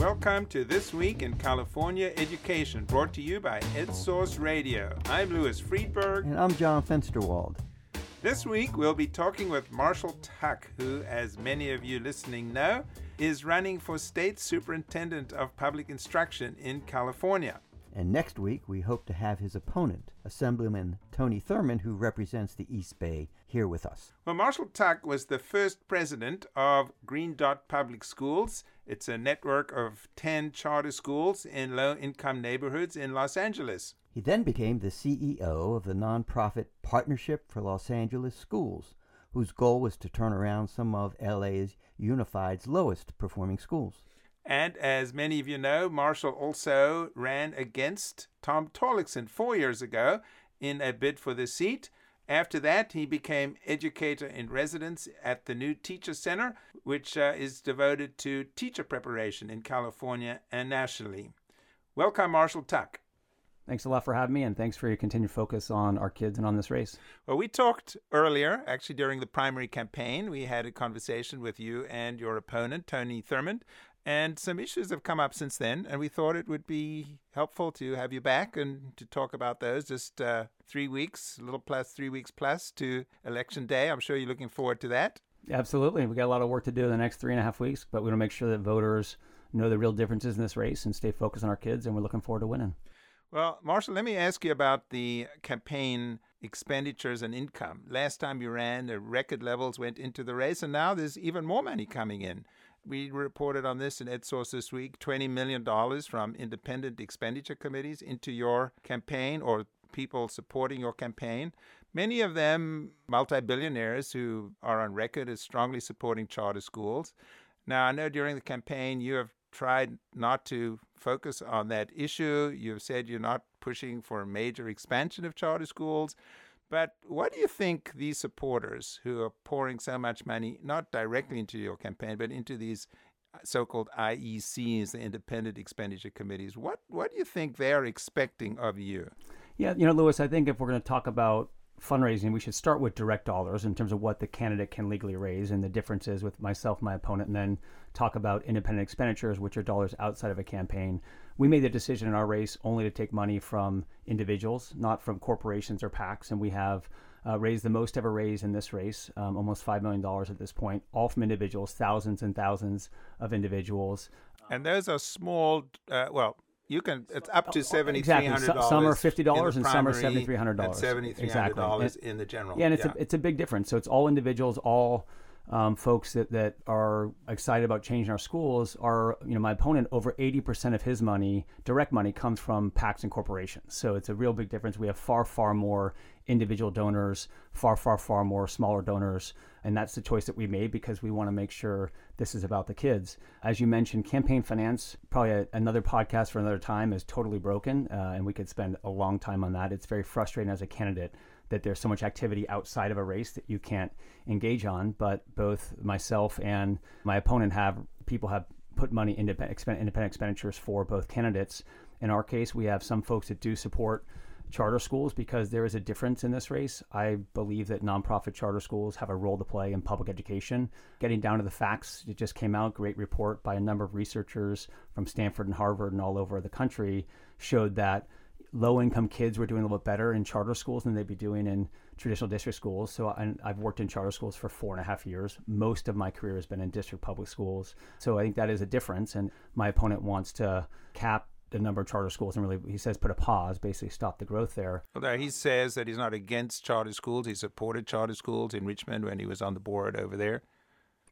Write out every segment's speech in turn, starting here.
Welcome to This Week in California Education, brought to you by EdSource Radio. I'm Louis Freedberg. And I'm John Fensterwald. This week, we'll be talking with Marshall Tuck, who, as many of you listening know, is running for State Superintendent of Public Instruction in California. And next week, we hope to have his opponent, Assemblyman Tony Thurmond, who represents the East Bay, here with us. Well, Marshall Tuck was the first president of Green Dot Public Schools. It's a network of 10 charter schools in low income neighborhoods in Los Angeles. He then became the CEO of the nonprofit Partnership for Los Angeles Schools, whose goal was to turn around some of LA's Unified's lowest performing schools. And as many of you know, Marshall also ran against Tom Torlakson four years ago in a bid for the seat. After that, he became educator in residence at the new Teacher Center, which uh, is devoted to teacher preparation in California and nationally. Welcome, Marshall Tuck. Thanks a lot for having me, and thanks for your continued focus on our kids and on this race. Well, we talked earlier, actually during the primary campaign. We had a conversation with you and your opponent, Tony Thurmond, and some issues have come up since then, and we thought it would be helpful to have you back and to talk about those. Just uh, three weeks, a little plus three weeks plus to election day. I'm sure you're looking forward to that. Absolutely. We got a lot of work to do in the next three and a half weeks, but we want to make sure that voters know the real differences in this race and stay focused on our kids, and we're looking forward to winning. Well, Marshall, let me ask you about the campaign expenditures and income. Last time you ran, the record levels went into the race, and now there's even more money coming in. We reported on this in EdSource this week $20 million from independent expenditure committees into your campaign or people supporting your campaign. Many of them multi billionaires who are on record as strongly supporting charter schools. Now, I know during the campaign you have tried not to focus on that issue. You've said you're not pushing for a major expansion of charter schools. But what do you think these supporters who are pouring so much money, not directly into your campaign, but into these uh, so called IECs, the Independent Expenditure Committees, what, what do you think they're expecting of you? Yeah, you know, Louis, I think if we're going to talk about fundraising, we should start with direct dollars in terms of what the candidate can legally raise and the differences with myself, my opponent, and then talk about independent expenditures, which are dollars outside of a campaign. We made the decision in our race only to take money from individuals, not from corporations or PACs, and we have uh, raised the most ever raised in this race, um, almost $5 million at this point, all from individuals, thousands and thousands of individuals. And those are small, uh, well, you can it's up to seventy three hundred dollars. Some are fifty dollars and some are seventy three hundred dollars. Seventy three hundred dollars in the general. Yeah, and it's yeah. a it's a big difference. So it's all individuals, all um, folks that, that are excited about changing our schools are, you know, my opponent, over 80% of his money, direct money, comes from PACs and corporations. So it's a real big difference. We have far, far more individual donors, far, far, far more smaller donors. And that's the choice that we made because we want to make sure this is about the kids. As you mentioned, campaign finance, probably a, another podcast for another time, is totally broken. Uh, and we could spend a long time on that. It's very frustrating as a candidate that there's so much activity outside of a race that you can't engage on. But both myself and my opponent have people have put money into independent expenditures for both candidates. In our case, we have some folks that do support charter schools because there is a difference in this race. I believe that nonprofit charter schools have a role to play in public education. Getting down to the facts, it just came out, great report by a number of researchers from Stanford and Harvard and all over the country showed that low income kids were doing a little bit better in charter schools than they'd be doing in traditional district schools. So I, have worked in charter schools for four and a half years. Most of my career has been in district public schools. So I think that is a difference. And my opponent wants to cap the number of charter schools and really, he says, put a pause, basically stop the growth there. Although he says that he's not against charter schools. He supported charter schools in Richmond when he was on the board over there.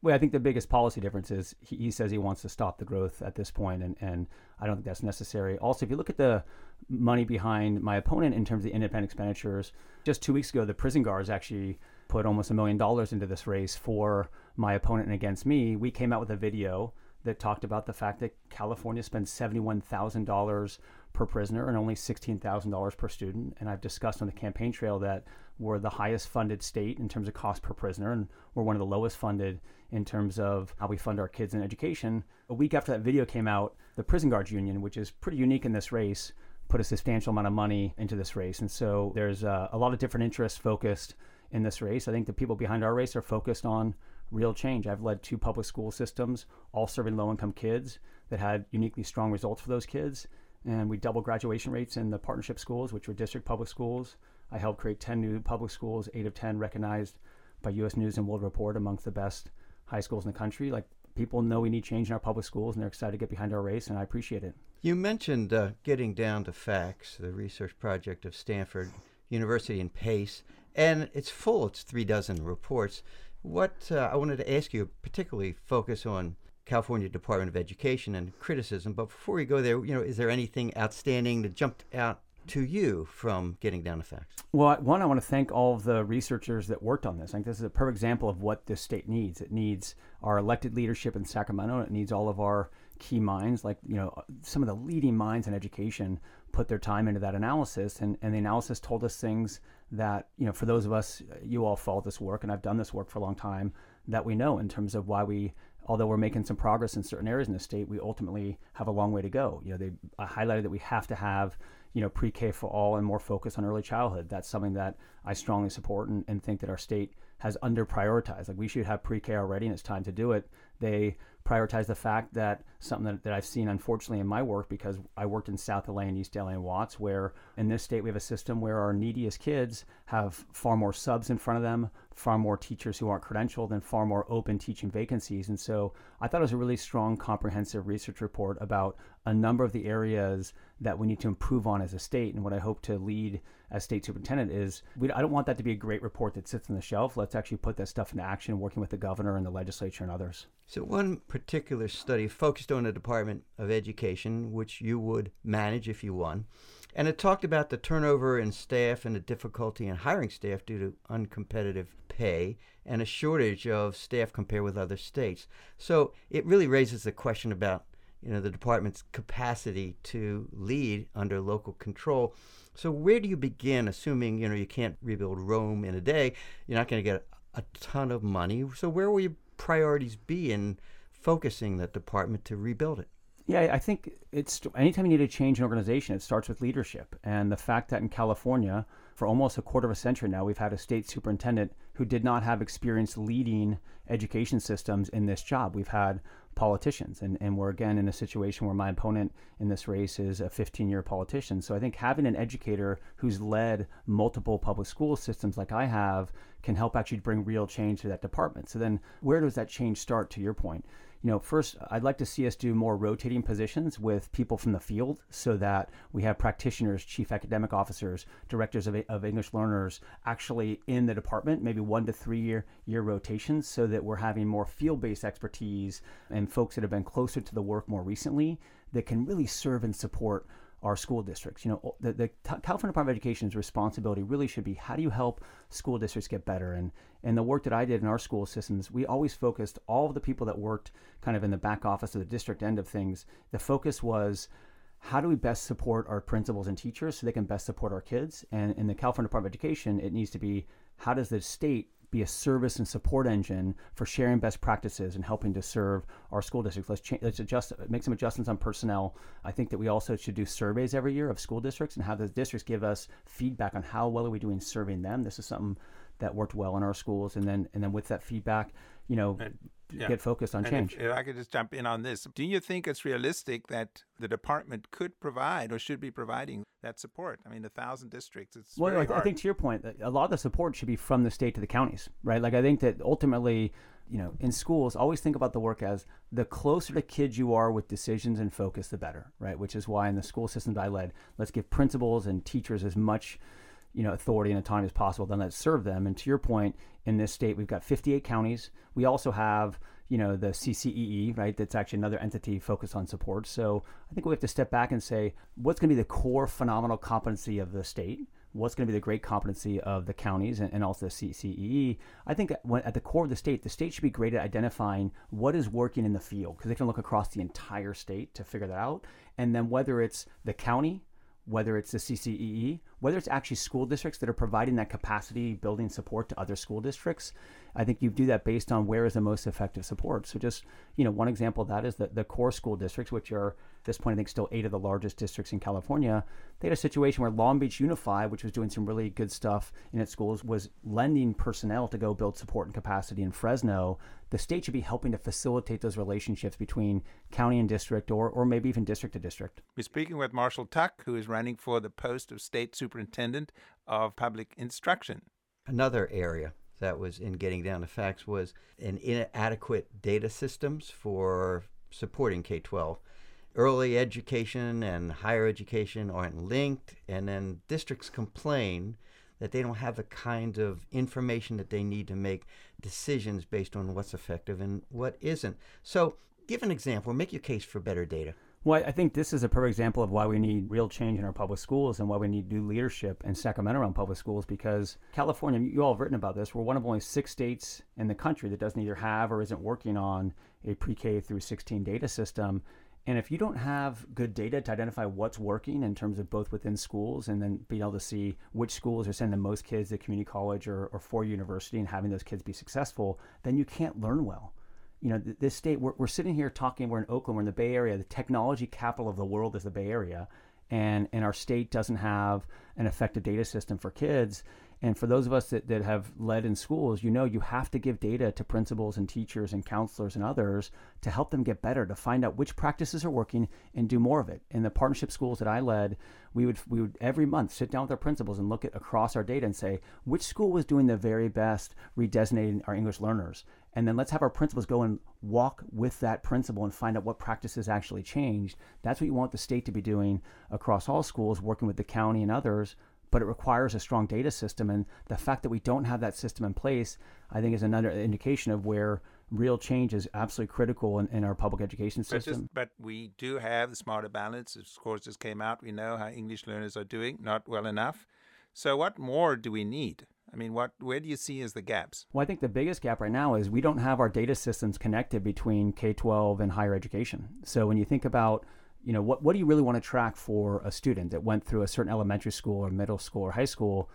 Well, I think the biggest policy difference is he, he, says he wants to stop the growth at this point, and, and I don't think that's necessary. Also, if you look at the money behind my opponent in terms of the independent expenditures, just two weeks ago, the prison guards actually put almost a million dollars into this race for my opponent and against me. We came out with a video that talked about the fact that California spends $71,000 per prisoner and only $16,000 per student. And I've discussed on the campaign trail that we're the highest funded state in terms of cost per prisoner, and we're one of the lowest funded in terms of how we fund our kids in education. A week after that video came out, the Prison Guards Union, which is pretty unique in this race, put a substantial amount of money into this race. And so there's uh, a lot of different interests focused in this race. I think the people behind our race are focused on real change. I've led two public school systems, all serving low income kids that had uniquely strong results for those kids. And we double graduation rates in the partnership schools, which were district public schools. I helped create 10 new public schools, eight of 10 recognized by U.S. News and World Report amongst the best high schools in the country. Like people know we need change in our public schools, and they're excited to get behind our race, and I appreciate it. You mentioned uh, getting down to facts, the research project of Stanford University and PACE, and it's full. It's three dozen reports. What uh, I wanted to ask you, particularly focus on California Department of Education and criticism. But before we go there, you know, is there anything outstanding that jumped out to you from getting down to facts? Well, one, I want to thank all of the researchers that worked on this. I think this is a perfect example of what this state needs. It needs our elected leadership in Sacramento. It needs all of our key minds, like you know, some of the leading minds in education, put their time into that analysis, and, and the analysis told us things that you know, for those of us, you all follow this work, and I've done this work for a long time, that we know in terms of why we although we're making some progress in certain areas in the state, we ultimately have a long way to go. You know, they highlighted that we have to have you know, pre-K for all and more focus on early childhood. That's something that I strongly support and, and think that our state has under prioritized. Like we should have pre-K already, and it's time to do it. They prioritize the fact that something that, that I've seen unfortunately in my work because I worked in South LA and East LA and Watts, where in this state we have a system where our neediest kids have far more subs in front of them, far more teachers who aren't credentialed, and far more open teaching vacancies. And so I thought it was a really strong, comprehensive research report about a number of the areas that we need to improve on as a state. And what I hope to lead as state superintendent is we, I don't want that to be a great report that sits on the shelf. Let's actually put that stuff into action, working with the governor and the legislature and others. So, one particular study focused on the Department of Education, which you would manage if you won. And it talked about the turnover in staff and the difficulty in hiring staff due to uncompetitive pay and a shortage of staff compared with other states. So it really raises the question about you know the department's capacity to lead under local control. So where do you begin, assuming you know you can't rebuild Rome in a day? You're not going to get a, ton of money. So where will your priorities be in focusing that department to rebuild it? Yeah, I think it's anytime you need to change an organization, it starts with leadership. And the fact that in California, for almost a quarter of a century now, we've had a state superintendent who did not have experience leading education systems in this job. We've had politicians. And, and we're again in a situation where my opponent in this race is a 15 year politician. So I think having an educator who's led multiple public school systems like I have can help actually bring real change to that department. So then where does that change start to your point? You know, first, I'd like to see us do more rotating positions with people from the field so that we have practitioners, chief academic officers, directors of, of English learners actually in the department, maybe one to three year, year rotations, so that we're having more field based expertise and folks that have been closer to the work more recently that can really serve and support our school districts. You know, the, the California Department of Education's responsibility really should be how do you help school districts get better? And and the work that I did in our school systems, we always focused all of the people that worked kind of in the back office of the district end of things. The focus was how do we best support our principals and teachers so they can best support our kids? And in the California Department of Education, it needs to be how does the state be a service and support engine for sharing best practices and helping to serve our school districts. Let's, change, let's adjust, make some adjustments on personnel. I think that we also should do surveys every year of school districts and have the districts give us feedback on how well are we doing serving them. This is something that worked well in our schools, and then and then with that feedback, you know, and, yeah. get focused on and change. If, if, I could just jump in on this, do you think it's realistic that the department could provide or should be providing that support? I mean, a thousand districts, it's well. I, I, think to your point, a lot of the support should be from the state to the counties, right? Like I think that ultimately. You know, in schools, always think about the work as the closer to kids you are with decisions and focus, the better, right? Which is why in the school systems I led, let's give principals and teachers as much you know authority and autonomy as possible then let's serve them. And to your point in this state we've got 58 counties. We also have you know the CCEE right? That's actually another entity focused on support. So I think we have to step back and say what's going to be the core phenomenal competency of the state? What's going to be the great competency of the counties and, also the CCEE. I think at the core of the state, the state should be great at identifying what is working in the field because they can look across the entire state to figure that out. And then whether it's the county whether it's the CCEE, whether it's actually school districts that are providing that capacity building support to other school districts. I think you do that based on where is the most effective support. So just, you know, one example of that is that the core school districts, which are at this point, I think still eight of the largest districts in California, they had a situation where Long Beach Unified, which was doing some really good stuff in its schools, was lending personnel to go build support and capacity in Fresno. The state should be helping to facilitate those relationships between county and district or, or maybe even district to district. We're speaking with Marshall Tuck, who is running for the post of State Superintendent of Public Instruction. Another area that was in getting down to facts was an inadequate data systems for supporting K 12 early education and higher education aren't linked, and then districts complain that they don't have the kind of information that they need to make decisions based on what's effective and what isn't. So, give an example, make your case for better data. Well, I think this is a perfect example of why we need real change in our public schools and why we need new leadership in Sacramento around public schools because California, you all have written about this, we're one of only six states in the country that doesn't either have or isn't working on a pre K through 16 data system. And if you don't have good data to identify what's working in terms of both within schools and then being able to see which schools are sending the most kids to community college or, or for university and having those kids be successful, then you can't learn well. You know, th- this state, we're, we're sitting here talking, we're in Oakland, we're in the Bay Area, the technology capital of the world is the Bay Area. And, and our state doesn't have an effective data system for kids. And for those of us that, that have led in schools, you know you have to give data to principals and teachers and counselors and others to help them get better, to find out which practices are working and do more of it. In the partnership schools that I led, we would we would every month sit down with our principals and look at across our data and say which school was doing the very best redesignating our English learners. And then let's have our principals go and walk with that principal and find out what practices actually changed. That's what you want the state to be doing across all schools, working with the county and others but it requires a strong data system. And the fact that we don't have that system in place, I think, is another indication of where real change is absolutely critical in, in our public education system. But, just, but, we do have the smarter balance. Of course, just came out. We know how English learners are doing, not well enough. So, what more do we need? I mean, what where do you see as the gaps? Well, I think the biggest gap right now is we don't have our data systems connected between K 12 and higher education. So, when you think about you know, what, what do you really want to track for a student that went through a certain elementary school or middle school or high school?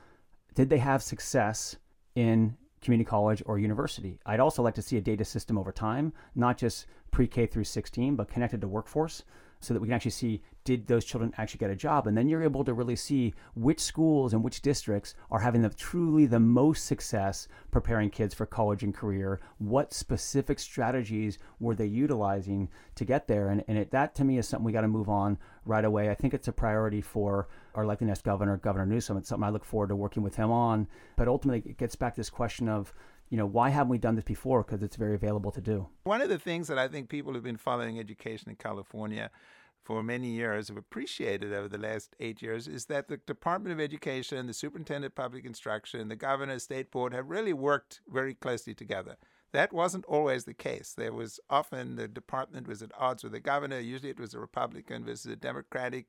Did they have success in community college or university? I'd also like to see a data system over time, not just pre K through 16, but connected to workforce so that we can actually see did those children actually get a job? And then you're able to really see which schools and which districts are having the truly the most success preparing kids for college and career. What specific strategies were they utilizing to get there? And, and it, that to me is something we got to move on right away. I think it's a priority for our likely next governor governor newsom. It's something i look forward to working with him on. But ultimately it gets back to this question of you know, why haven't we done this before? Because it's very available to do. One of the things that I think people who've been following education in California for many years have appreciated over the last eight years is that the Department of Education, the Superintendent of Public Instruction, the Governor, State Board have really worked very closely together. That wasn't always the case. There was often the department was at odds with the governor. Usually it was a Republican versus a Democratic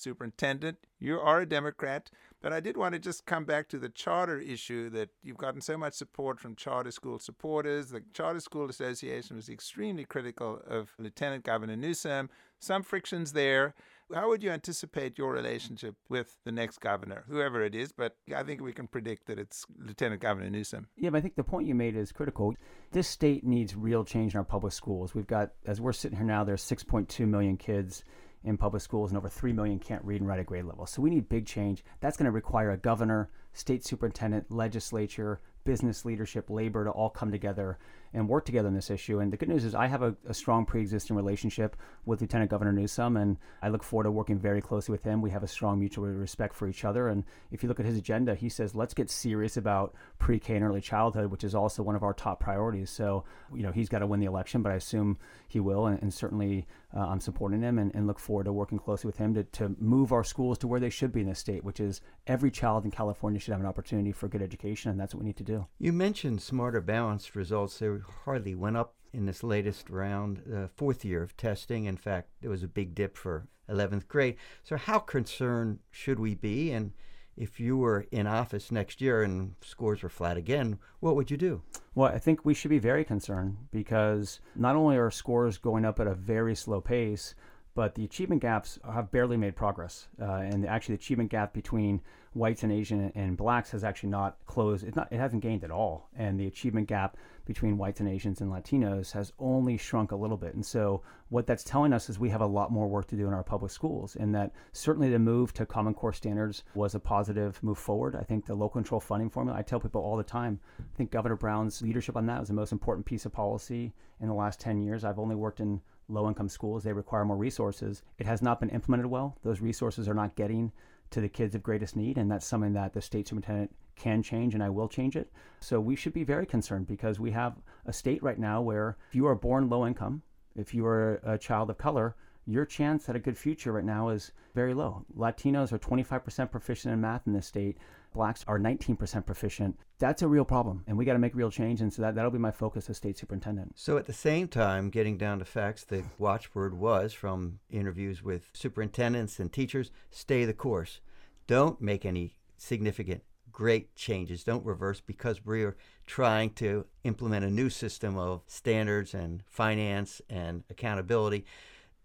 superintendent. You are a Democrat. But I did want to just come back to the charter issue that you've gotten so much support from charter school supporters. The Charter School Association was extremely critical of Lieutenant Governor Newsom. Some frictions there. How would you anticipate your relationship with the next governor, whoever it is? But I think we can predict that it's Lieutenant Governor Newsom. Yeah, but I think the point you made is critical. This state needs real change in our public schools. We've got, as we're sitting here now, there's 6.2 million kids in public schools and over 3 million can't read and write at grade level. So we need big change. That's going to require a governor, state superintendent, legislature, business leadership, labor to all come together and work together on this issue. And the good news is I have a, a, strong pre-existing relationship with Lieutenant Governor Newsom, and I look forward to working very closely with him. We have a strong mutual respect for each other. And if you look at his agenda, he says, let's get serious about pre-K and early childhood, which is also one of our top priorities. So, you know, he's got to win the election, but I assume he will. And, and certainly uh, I'm supporting him and, and, look forward to working closely with him to, to move our schools to where they should be in this state, which is every child in California should have an opportunity for good education. And that's what we need to do. You mentioned smarter balanced results. They hardly went up in this latest round, uh, fourth year of testing. In fact, there was a big dip for 11th grade. So, how concerned should we be? And if you were in office next year and scores were flat again, what would you do? Well, I think we should be very concerned because not only are scores going up at a very slow pace, but the achievement gaps have barely made progress. Uh, and actually, the achievement gap between whites and Asian and blacks has actually not closed. It's not. It hasn't gained at all. And the achievement gap between whites and Asians and Latinos has only shrunk a little bit. And so, what that's telling us is we have a lot more work to do in our public schools. And that certainly the move to Common Core standards was a positive move forward. I think the local control funding formula. I tell people all the time. I think Governor Brown's leadership on that was the most important piece of policy in the last 10 years. I've only worked in low income schools, they require more resources. It has not been implemented well. Those resources are not getting to the kids of greatest need, and that's something that the state superintendent can change, and I will change it. So we should be very concerned because we have a state right now where if you are born low income, if you are a child of color, your chance at a good future right now is very low. Latinos are 25% proficient in math in this state. Blacks are 19% proficient. That's a real problem, and we got to make real change. And so that, that'll be my focus as state superintendent. So, at the same time, getting down to facts, the watchword was from interviews with superintendents and teachers stay the course. Don't make any significant great changes. Don't reverse because we're trying to implement a new system of standards and finance and accountability.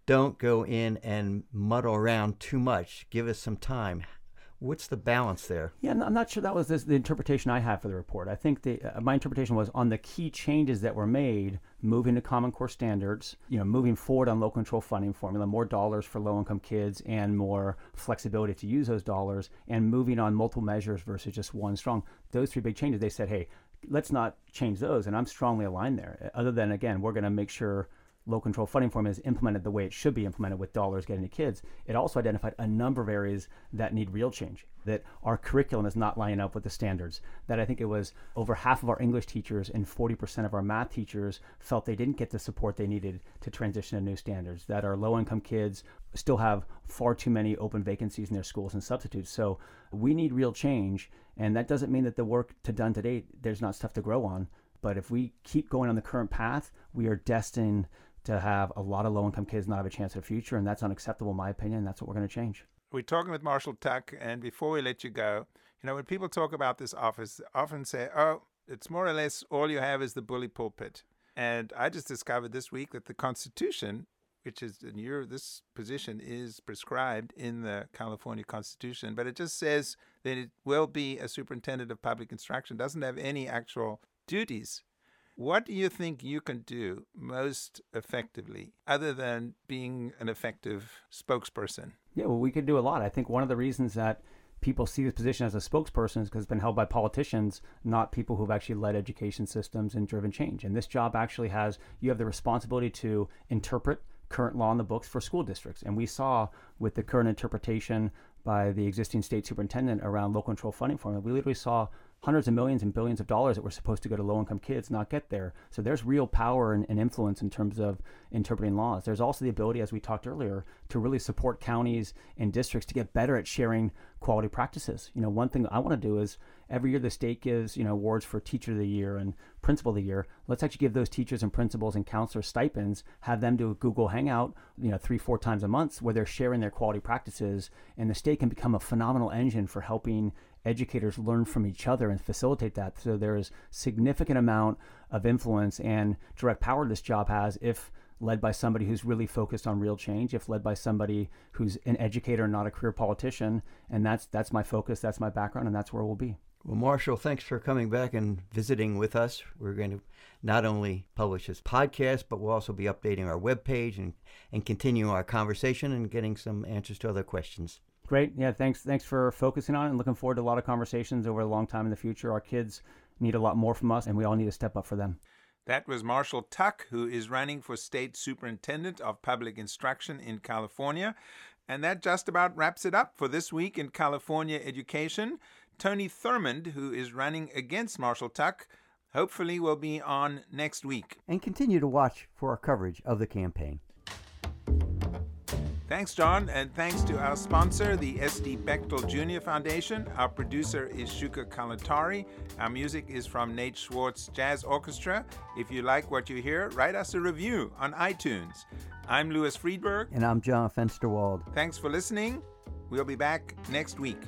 Don't go in and muddle around too much. Give us some time. What's the balance there? Yeah, I'm not sure that was the interpretation I have for the report. I think the, uh, my interpretation was on the key changes that were made, moving to Common Core standards, you know, moving forward on local control funding formula, more dollars for low-income kids, and more flexibility to use those dollars, and moving on multiple measures versus just one strong. Those three big changes, they said, hey, let's not change those, and I'm strongly aligned there. Other than again, we're going to make sure local control funding formula is implemented the way it should be implemented with dollars getting to kids, it also identified a number of areas that need real change, that our curriculum is not lining up with the standards. That I think it was over half of our English teachers and 40% of our math teachers felt they didn't get the support they needed to transition to new standards, that our low income kids still have far too many open vacancies in their schools and substitutes. So we need real change. And that doesn't mean that the work to done to date, there's not stuff to grow on. But if we keep going on the current path, we are destined to have a lot of low income kids not have a chance at a future, and that's unacceptable, in my opinion. That's what we're going to change. We're talking with Marshall Tuck, and before we let you go, you know, when people talk about this office, often say, oh, it's more or less all you have is the bully pulpit. And I just discovered this week that the Constitution, which is in your this position is prescribed in the California Constitution, but it just says that it will be a superintendent of public instruction, doesn't have any actual duties. What do you think you can do most effectively other than being an effective spokesperson? Yeah, well, we could do a lot. I think one of the reasons that people see this position as a spokesperson is because it's been held by politicians, not people who've actually led education systems and driven change. And this job actually has, you have the responsibility to interpret current law in the books for school districts. And we saw with the current interpretation by the existing state superintendent around local control funding formula, we literally saw hundreds of millions and billions of dollars that were supposed to go to low income kids not get there. So there's real power and, and, influence in terms of interpreting laws. There's also the ability, as we talked earlier, to really support counties and districts to get better at sharing quality practices. You know, one thing I want to do is every year the state gives, you know, awards for teacher of the year and principal of the year. Let's actually give those teachers and principals and counselors stipends, have them do a Google Hangout, you know, three, four times a month where they're sharing their quality practices and the state can become a phenomenal engine for helping educators learn from each other and facilitate that. So there is significant amount of influence and direct power this job has if led by somebody who's really focused on real change, if led by somebody who's an educator, not a career politician. And that's that's my focus, that's my background, and that's where we'll be. Well, Marshall, thanks for coming back and visiting with us. We're going to not only publish this podcast, but we'll also be updating our webpage and, and continuing our conversation and getting some answers to other questions. Great. Yeah, thanks. Thanks for focusing on it and looking forward to a lot of conversations over a long time in the future. Our kids need a lot more from us, and we all need to step up for them. That was Marshall Tuck, who is running for State Superintendent of Public Instruction in California. And that just about wraps it up for this week in California education. Tony Thurmond, who is running against Marshall Tuck, hopefully will be on next week. And continue to watch for our coverage of the campaign. Thanks, John, and thanks to our sponsor, the S.D. Bechtel Jr. Foundation. Our producer is Shuka Kalantari. Our music is from Nate Schwartz Jazz Orchestra. If you like what you hear, write us a review on iTunes. I'm Louis Freedberg. And I'm John Fensterwald. Thanks for listening. We'll be back next week.